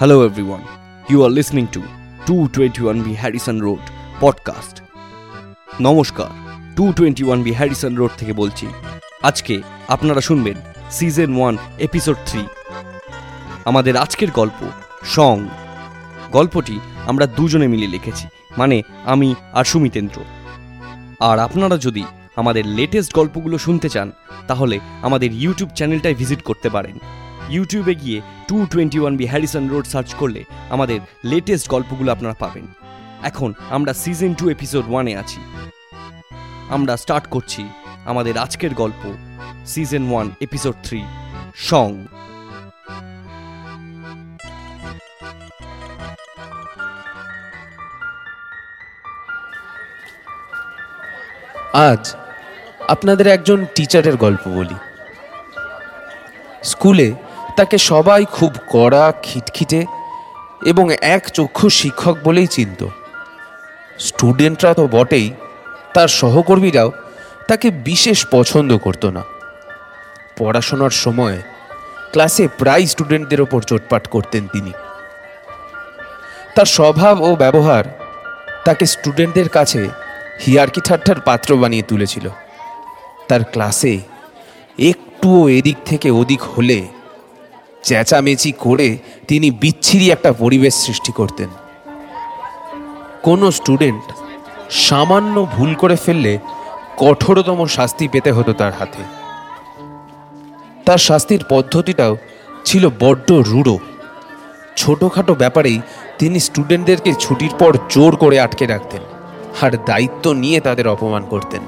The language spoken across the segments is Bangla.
Hello, everyone. You are listening to 221B Harrison Road podcast. নমস্কার two twenty one Harrison road থেকে বলছি। আজকে আপনারা শুনবেন সিজন ওয়ান এপিসোড থ্রি আমাদের আজকের গল্প সং গল্পটি আমরা দুজনে মিলে লিখেছি মানে আমি আর সুমিতেন্দ্র। আর আপনারা যদি আমাদের লেটেস্ট গল্পগুলো শুনতে চান তাহলে আমাদের ইউটিউব চ্যানেলটায় ভিজিট করতে পারেন। ইউটিউবে গিয়ে two twenty one B Harrison road search করলে আমাদের লেটেস্ট গল্পগুলো আপনারা পাবেন। এখন আমরা সিজন টু এপিসোড ওয়ানে আছি। আমরা স্টার্ট করছি আমাদের আজকের গল্প season one episode three song আজ আপনাদের একজন টিচারের গল্প বলি। স্কুলে তাকে সবাই খুব কড়া, খিটখিটে এবং এক চক্ষু শিক্ষক বলেই চিনত। স্টুডেন্টরা তো বটেই, তার সহকর্মীরাও তাকে বিশেষ পছন্দ করতো না। পড়াশোনার সময় ক্লাসে প্রায় স্টুডেন্টদের ওপর চোটপাট করতেন তিনি। তার স্বভাব ও ব্যবহার তাকে স্টুডেন্টদের কাছে হিয়ারকি ঠাট্টার পাত্র বানিয়ে তুলেছিল। তার ক্লাসে একটুও এদিক থেকে ওদিক হলে চেঁচামেচি করে তিনি বিচ্ছিরি একটা পরিবেশ সৃষ্টি করতেন। কোনো স্টুডেন্ট সামান্য ভুল করে ফেললে কঠোরতম শাস্তি পেতে হতো তার হাতে। তার শাস্তির পদ্ধতিটাও ছিল বড্ড রূঢ়। ছোটোখাটো ব্যাপারেই তিনি স্টুডেন্টদেরকে ছুটির পর জোর করে আটকে রাখতেন আর দায়িত্ব নিয়ে তাদের অপমান করতেন।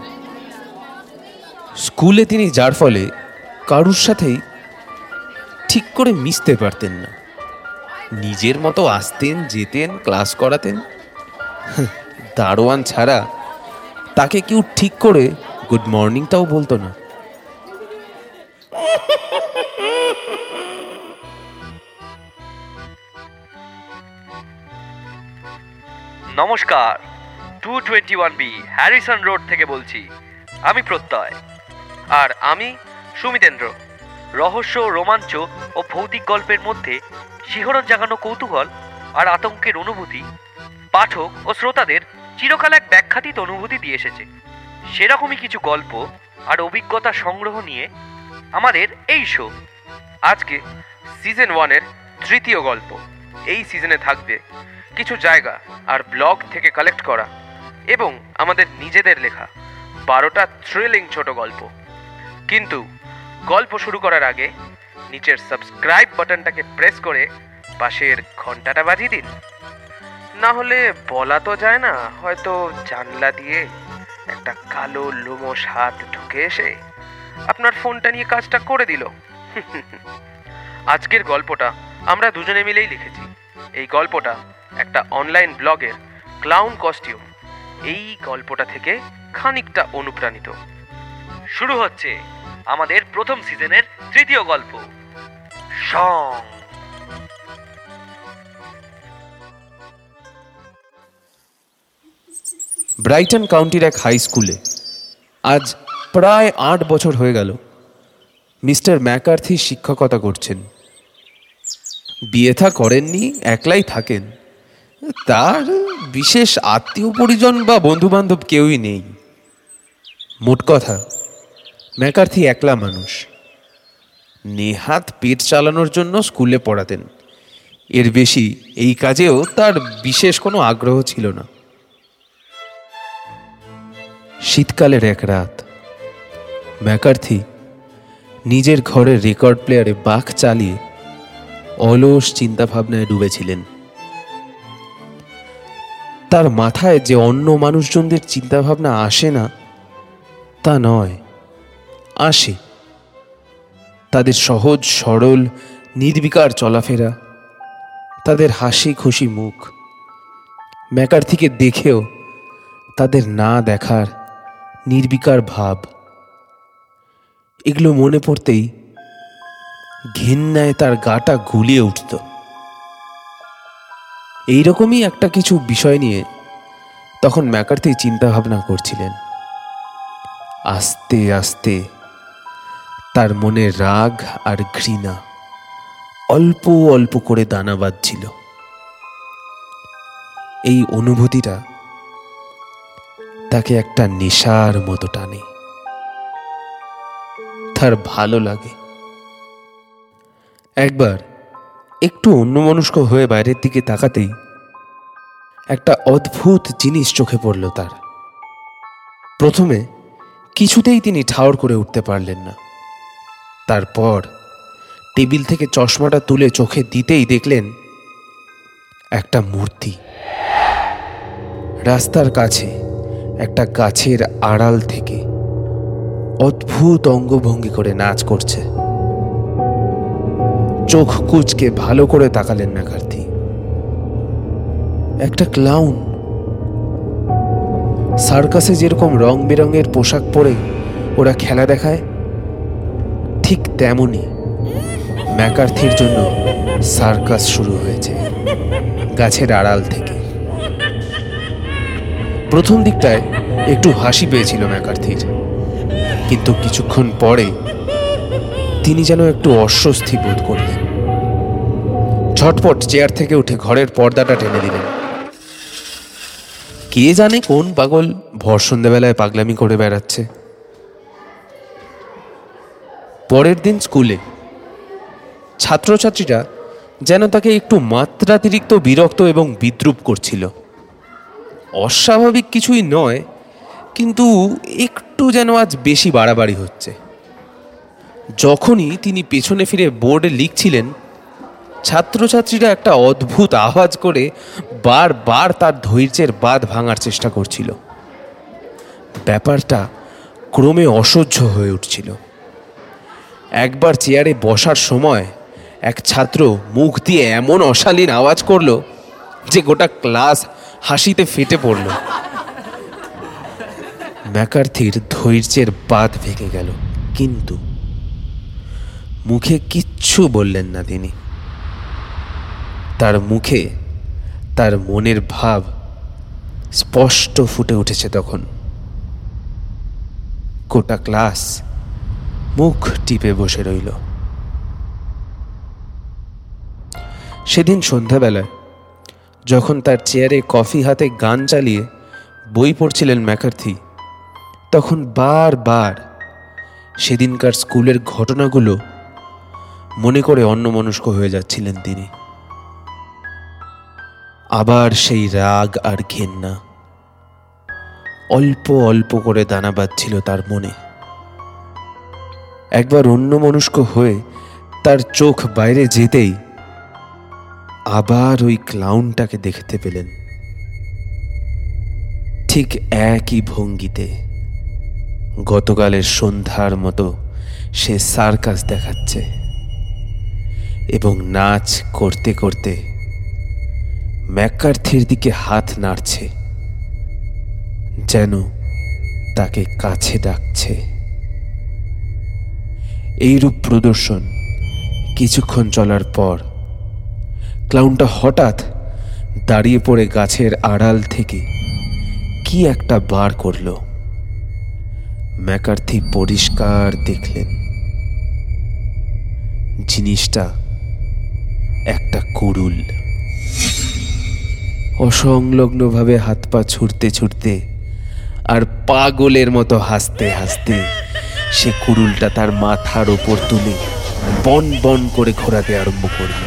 স্কুলে তিনি যার ফলে কারুর সাথেই ঠিক করে মিশতে পারতেন না। নিজের মতো আসতেন, যেতেন, ক্লাস করাতেন। দারোয়ান ছাড়া তাকে কেউ ঠিক করে গুড মর্নিংটাও বলতো না। নমস্কার two twenty one B Harrison road থেকে বলছি। আমি প্রত্যয়। আর আমি সুমিতেন্দ্র। রহস্য, রোমাঞ্চ ও ভৌতিক গল্পের মধ্যে শিহরণ জাগানো কৌতূহল আর আতঙ্কের অনুভূতি পাঠক ও শ্রোতাদের চিরকাল এক ব্যাখ্যাতীত অনুভূতি দিয়ে এসেছে। সেরকমই কিছু গল্প আর অভিজ্ঞতা সংগ্রহ নিয়ে আমাদের এই শো আজকে সিজন ওয়ানের তৃতীয় গল্প। এই সিজনে থাকবে কিছু জায়গা আর ব্লগ থেকে কালেক্ট করা এবং আমাদের নিজেদের লেখা বারোটা থ্রিলিং ছোট গল্প। কিন্তু গল্প শুরু করার আগে নিচের সাবস্ক্রাইব বাটনটাকে প্রেস করে পাশের ঘন্টাটা বাজিয়ে দিন। না হলে বলা তো যায় না, হয়তো জানলা দিয়ে একটা কালো লোমস হাত ঢুকে এসে আপনার ফোনটা নিয়ে কাজটা করে দিল। আজকের গল্পটা আমরা দুজনে মিলেই লিখেছি। এই গল্পটা একটা অনলাইন ব্লগের ক্লাউন কস্টিউম। এই গল্পটা থেকে খানিকটা অনুপ্রাণিত। শুরু হচ্ছে আমাদের প্রথম সিজনের তৃতীয় গল্প। সং। ব্রাইটন কাউন্টির এক হাই স্কুলে আজ প্রায় আট বছর হয়ে গেল মিস্টার ম্যাকার্থি শিক্ষকতা করছেন। বিয়ে থা করেননি, একলাই থাকেন। তার বিশেষ আত্মীয় পরিজন বা বন্ধুবান্ধব কেউই নেই। মোট কথা ম্যাকার্থি একলা মানুষ। নেহাত পেট চালানোর জন্য স্কুলে পড়াতেন। এর বেশি এই কাজেও তার বিশেষ কোনো আগ্রহ ছিল না। শীতকালের এক রাত, ম্যাকার্থি নিজের ঘরের রেকর্ড প্লেয়ারে বাঘ চালিয়ে অলস চিন্তাভাবনায় ডুবেছিলেন। তার মাথায় যে অন্য মানুষজনদের চিন্তাভাবনা আসে না, তা নয় আসে। তাদের সহজ, সরল, নির্বিকার চলাফেরা, তাদের হাসি খুশি মুখ ম্যাকার্থিকে দেখেও তাদের না দেখার নির্বিকার ভাব। এগুলো মনে পড়তেই ঘেন্নায় তার গাটা গুলিয়ে উঠত। এইরকমই একটা কিছু বিষয় নিয়ে তখন ম্যাকার্থি চিন্তা ভাবনা করছিলেন। আস্তে আস্তে তার মনে রাগ আর ঘৃণা অল্প অল্প করে দানা বাঁধছিল। এই অনুভূতিটা তাকে একটা নেশার মতো টানে। তার ভালো লাগে। একবার একটু অন্যমনস্ক হয়ে বাইরের দিকে তাকাতেই একটা অদ্ভুত জিনিস চোখে পড়ল তার। প্রথমে কিছুতেই তিনি ঠাউর করে উঠতে পারলেন না। তারপর টেবিল থেকে চশমাটা তুলে চোখে দিতেই দেখলেন একটা মূর্তি। রাস্তার কাছে একটা গাছের আড়াল থেকে অদ্ভুত অঙ্গভঙ্গি করে নাচ করছে। চোখ কুচকে ভালো করে তাকালেন ম্যাকার্থি। একটা ক্লাউন। সার্কাসে যেরকম রং বেরঙের পোশাক পরে ওরা খেলা দেখায় ঠিক তেমনই ম্যাকার্থির জন্য সার্কাস শুরু হয়েছে গাছের আড়াল থেকে। প্রথম দিকটায় একটু হাসি পেয়েছিল ম্যাকার্থির, কিন্তু কিছুক্ষণ পরে তিনি যেন একটু অস্বস্তি বোধ করলেন। ঝটপট চেয়ার থেকে উঠে ঘরের পর্দাটা টেনে দিলেন। কে জানে কোন পাগল ভর সন্ধ্যেবেলায় পাগলামি করে বেড়াচ্ছে। পরের দিন স্কুলে। ছাত্রছাত্রীরা যেন তাকে একটু মাত্রাতিরিক্ত বিরক্ত এবং বিদ্রুপ করছিল। অস্বাভাবিক কিছুই নয়, কিন্তু একটু যেন আজ বেশি বাড়াবাড়ি হচ্ছে। যখনই তিনি পেছনে ফিরে বোর্ডে লিখছিলেন, ছাত্রছাত্রীরা একটা অদ্ভুত আওয়াজ করে বারবার তার ধৈর্যের বাঁধ ভাঙার চেষ্টা করছিল। ব্যাপারটা ক্রমে অসহ্য হয়ে উঠছিল। একবার চেয়ারে বসার সময় এক ছাত্র মুখ দিয়ে এমন অশালীন আওয়াজ করল যে গোটা ক্লাস হাসিতে ফেটে পড়ল। ম্যাকার্থির ধৈর্যের বাঁধ ভেঙে গেল, কিন্তু মুখে কিচ্ছু বললেন না তিনি। তার মুখে তার মনের ভাব স্পষ্ট ফুটে উঠেছে তখন। গোটা ক্লাস মুখ টিপে বসে রইল। সেদিন সন্ধ্যাবেলায়, যখন তার চেয়ারে কফি হাতে গান চালিয়ে বই পড়ছিলেন ম্যাকার্থি, তখন বারবার সেদিনকার স্কুলের ঘটনাগুলো মনে করে অন্যমনস্ক হয়ে যাচ্ছিলেন তিনি। আবার সেই রাগ আর ঘেন্না, অল্প অল্প করে দানা বাঁধছিল তার মনে। একবার অন্যমনস্ক হয়ে তার চোখ বাইরে যেতেই আবার ওই ক্লাউনটাকে দেখতে পেলেন। ঠিক একই ভঙ্গিতে গতকালের সন্ধ্যার মতো সে সার্কাস দেখাচ্ছে এবং নাচ করতে করতে ম্যাকার্থির দিকে হাত নাড়ছে যেন তাকে কাছে ডাকছে। এইরূপ প্রদর্শন। কিছুক্ষণ চলার পর ক্লাউনটা হঠাৎ দাঁড়িয়ে পড়ে গাছের আড়াল থেকে। কি একটা বার করল। ম্যাকার্থি পরিষ্কার দেখলেন। জিনিসটা একটা কুড়ুল। অসংলগ্নভাবে হাত পা ছুটতে ছুটতে আর পাগলের মতো হাসতে হাসতে সে কুড়ুলটা তার মাথার ওপর তুলে বন বন করে ঘোরাতে আরম্ভ করল।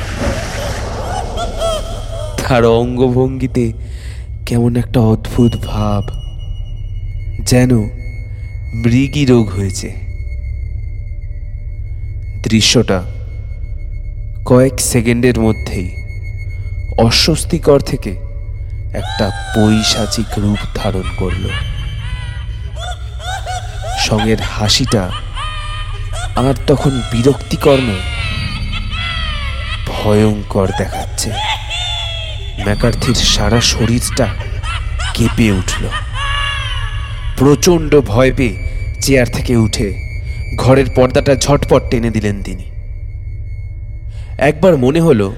তার অঙ্গভঙ্গিতে কেমন একটা অদ্ভুত ভাব, যেন মৃগী রোগ হয়েছে। দৃশ্যটা কয়েক সেকেন্ডের মধ্যেই অস্বস্তিকর থেকে একটা পৈশাচিক রূপ ধারণ করল। সঙ্গের হাসিটা আর তখন বিরক্তিকর ভয়ঙ্কর দেখাচ্ছে। ম্যাকার্থির সারা শরীরটা কেঁপে উঠল। প্রচণ্ড ভয় পেয়ে চেয়ার থেকে উঠে ঘরের পর্দাটা ঝটপট টেনে দিলেন তিনি। একবার মনে হলো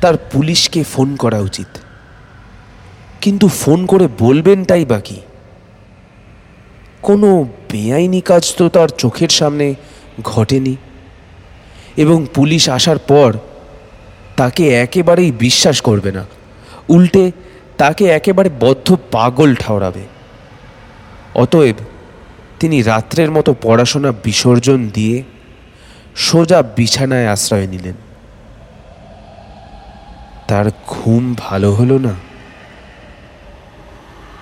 তার পুলিশকে ফোন করা উচিত। কিন্তু ফোন করে বলবেনটাই বাকি কোনো বেআইনি কাজ তো তার চোখের সামনে ঘটেনি। এবং পুলিশ আসার পর তাকে একেবারেই বিশ্বাস করবে না। উল্টে তাকে একেবারে বদ্ধ পাগল ঠাওরাবে। অতএব তিনি রাত্রের মতো পড়াশোনা বিসর্জন দিয়ে সোজা বিছানায় আশ্রয় নিলেন। তার ঘুম ভালো হলো না?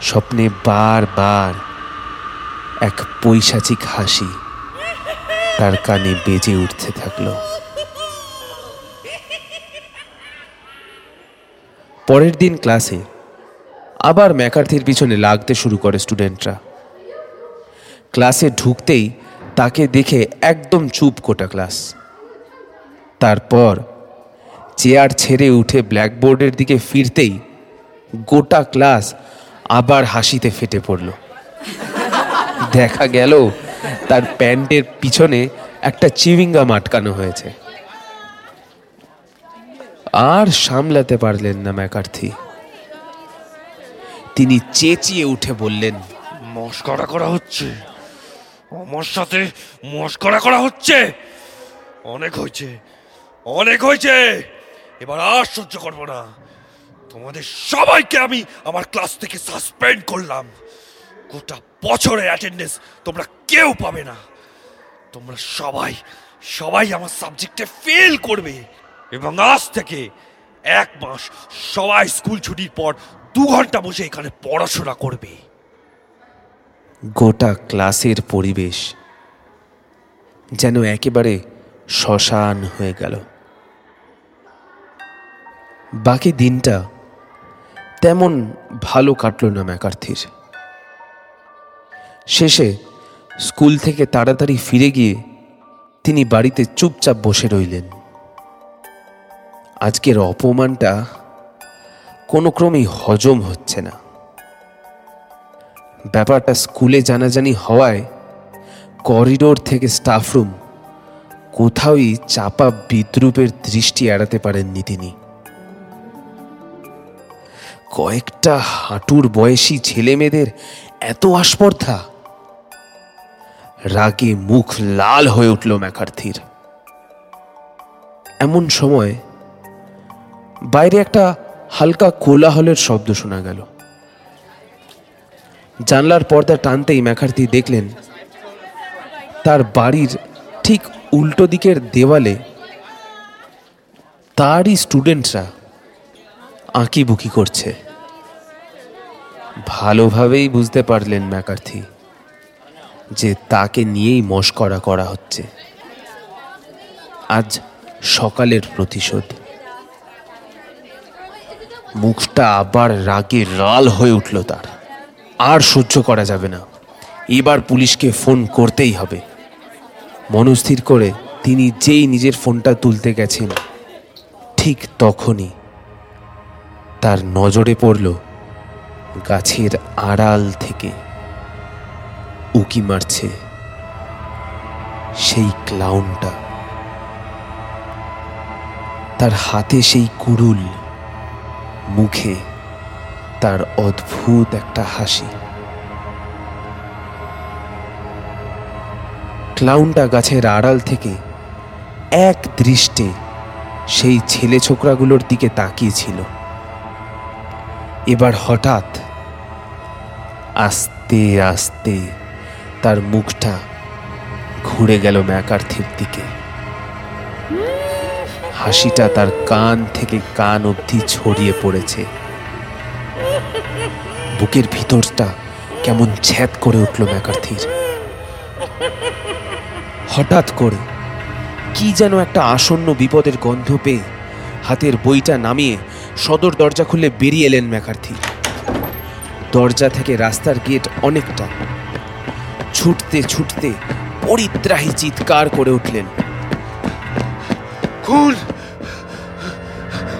স্বপ্নে বারবার এক পৈশাচিক হাসি তার কানে বেজে উঠতে থাকল। পরের দিন ক্লাসে আবার ম্যাকার্থির পিছনে লাগতে শুরু করে স্টুডেন্টরা। ক্লাসে ঢুকতেই তাকে দেখে একদম চুপ কোটা ক্লাস। তারপর চেয়ার ছেড়ে উঠে ব্ল্যাকবোর্ডের দিকে ফিরতেই গোটা ক্লাস আবার হাসিতে ফেটে পড়ল। দেখা গেল, তার প্যান্টের পিছনে একটা চিভিঙ্গাম আটকানো হয়েছে। আর সামলাতে পারলেন না ম্যাকার্থি। তিনি চেঁচিয়ে উঠে বললেন, মস্করা করা হচ্ছে। আমার সাথে মস্করা করা হচ্ছে। অনেক হয়েছে অনেক হয়েছে। এবার আর সহ্য করব না। তোমাদের সবাইকে আমি আমার ক্লাস থেকে সাসপেন্ড করলাম। গোটা বছরের অ্যাটেন্ডেন্স তোমরা কেউ পাবে না। তোমরা সবাই সবাই আমার সাবজেক্টে ফেল করবে। এবং আজ থেকে এক মাস সবাই স্কুল ছুটির পর দু ঘণ্টা বসে এখানে পড়াশোনা করবে। গোটা ক্লাসের পরিবেশ যেন একেবারে শ্মশান হয়ে গেল। বাকি দিনটা তেমন ভালো কাটল না ম্যাকার্থির। শেষে স্কুল থেকে তাড়াতাড়ি ফিরে গিয়ে তিনি বাড়িতে চুপচাপ বসে রইলেন। আজকের অপমানটা কোনো ক্রমেই হজম হচ্ছে না। ব্যাপারটা স্কুলে জানাজানি হওয়ায় করিডোর থেকে স্টাফরুম কোথাওই চাপা বিদ্রুপের দৃষ্টি এড়াতে পারেননি তিনি। কয়েকটা হাঁটুর বয়সী ছেলে মেয়েদের এত আস্পর্ধা রাগে মুখ লাল হয়ে উঠল ম্যাকার্থির। এমন সময় বাইরে একটা হালকা কোলাহলের শব্দ শোনা গেল। জানলার পর্দা টানতেই ম্যাকার্থি দেখলেন তার বাড়ির ঠিক উল্টো দিকের দেওয়ালে তারই স্টুডেন্টরা আঁকিবুকি করছে। ভালোভাবেই বুঝতে পারলেন ম্যাকার্থি। যে তাকে নিয়েই মস্করা করা হচ্ছে। আজ সকালের প্রতিশোধ। মুখটা আবার রাগে রাল হয়ে উঠল তার। আর সহ্য করা যাবে না। এবার পুলিশকে ফোন করতেই হবে। মনস্থির করে তিনি যেই নিজের ফোনটা তুলতে গেছেন, ঠিক তখনই তার নজরে পড়ল গাছের আড়াল থেকে। উকি মারছে। সেই ক্লাউনটা তার হাতে সেই কুড়ুল। মুখে তার অদ্ভুত একটা হাসি। ক্লাউনটা গাছের আড়াল থেকে এক দৃষ্টে সেই ছেলে ছোকরাগুলোর দিকে তাকিয়েছিল। এবার হঠাৎ আস্তে আস্তে তার মুখটা ঘুরে গেল ম্যাকার্থির দিকে। হাসিটা তার কান থেকে কান অবধি ছড়িয়ে পড়েছে। বুকের ভিতরটা কেমন ছ্যাদ করে উঠল ম্যাকার্থির হঠাৎ করে কি যেন একটা আসন্ন বিপদের গন্ধ পেয়ে হাতের বইটা নামিয়ে সদর দরজা খুলে বেরিয়ে এলেন ম্যাকার্থি দরজা থেকে রাস্তার গেট অনেকটা ছুটতে ছুটতে পরিত্রাহী চিৎকার করে উঠলেন। খুন!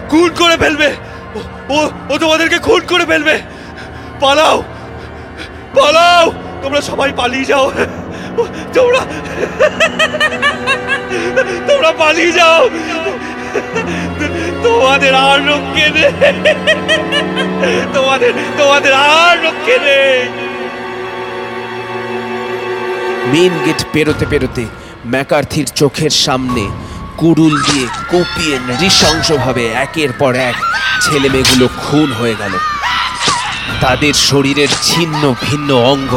খুন করে ফেলবে! ও- ও তোমাদেরকে খুন করে ফেলবে! পালাও! পালাও! তোমরা সবাই পালিয়ে যাও! তোমরা তোমরা পালিয়ে যাও! তোমাদের আর রক্ষে নেই! তোমাদের তোমাদের আর রক্ষে নেই! মেন গেট পেরোতে পেরোতে ম্যাকার্থির চোখের সামনে কুড়ুল দিয়ে কুপিয়ে নৃশংসভাবে একের পর এক ছেলেমেয়েগুলো খুন হয়ে গেল। তাদের শরীরের ছিন্ন ভিন্ন অঙ্গ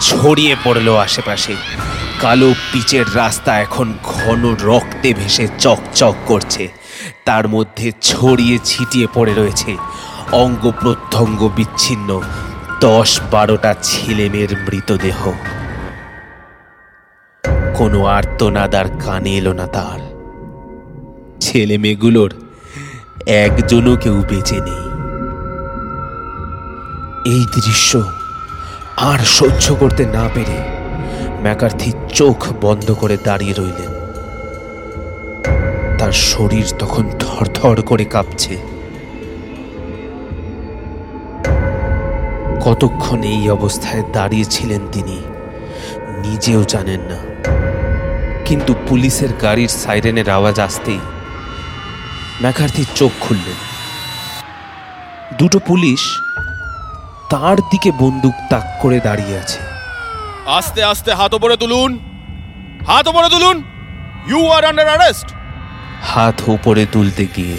ছড়িয়ে পড়ল আশেপাশে। কালো পিচের রাস্তা এখন ঘন রক্তে ভেসে চকচক করছে। তার মধ্যে ছড়িয়ে ছিটিয়ে পড়ে রয়েছে অঙ্গ প্রত্যঙ্গ বিচ্ছিন্ন দশ বারোটা ছেলেমেয়ের মৃতদেহ। কোনো আর্তনাদার কানে এলো না তার। ছেলে মেয়েগুলোর একজনও কেউ বেঁচে নেই। এই দৃশ্য আর সহ্য করতে না পেরে ম্যাকার্থি চোখ বন্ধ করে দাঁড়িয়ে রইলেন। তার শরীর তখন থরথর করে কাঁপছে। কতক্ষণ এই অবস্থায় দাঁড়িয়েছিলেন তিনি নিজেও জানেন না। কিন্তু পুলিশের গাড়ির সাইরেনের আওয়াজ আসতেই ম্যাকার্থি চোখ খুললেন। দুটো পুলিশ তার দিকে বন্দুক তাক করে দাঁড়িয়ে আছে। আস্তে আস্তে হাত ওপরে তুলুন। হাত ওপরে তুলুন। ইউ আর আন্ডার অ্যারেস্ট হাত উপরে তুলতে গিয়ে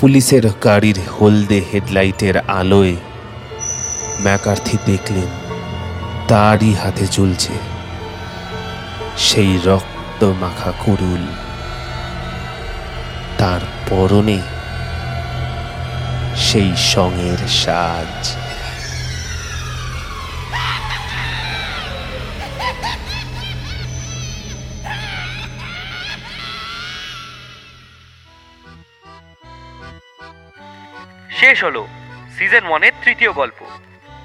পুলিশের গাড়ির হলদে হেডলাইটের আলোয় ম্যাকার্থি দেখলেন তারই হাতে ঝুলছে সেই রক্ত মাখা কুরুল তার পরনে সেই সঙের সাজ। শেষ হলো সিজন ওয়ানের তৃতীয় গল্প,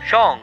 সং।